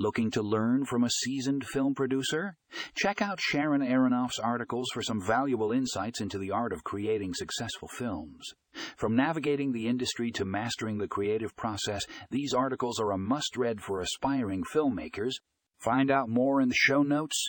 Looking to learn from a seasoned film producer? Check out Sharon Aharonoff's articles for some valuable insights into the art of creating successful films. From navigating the industry to mastering the creative process, these articles are a must read for aspiring filmmakers. Find out more in the show notes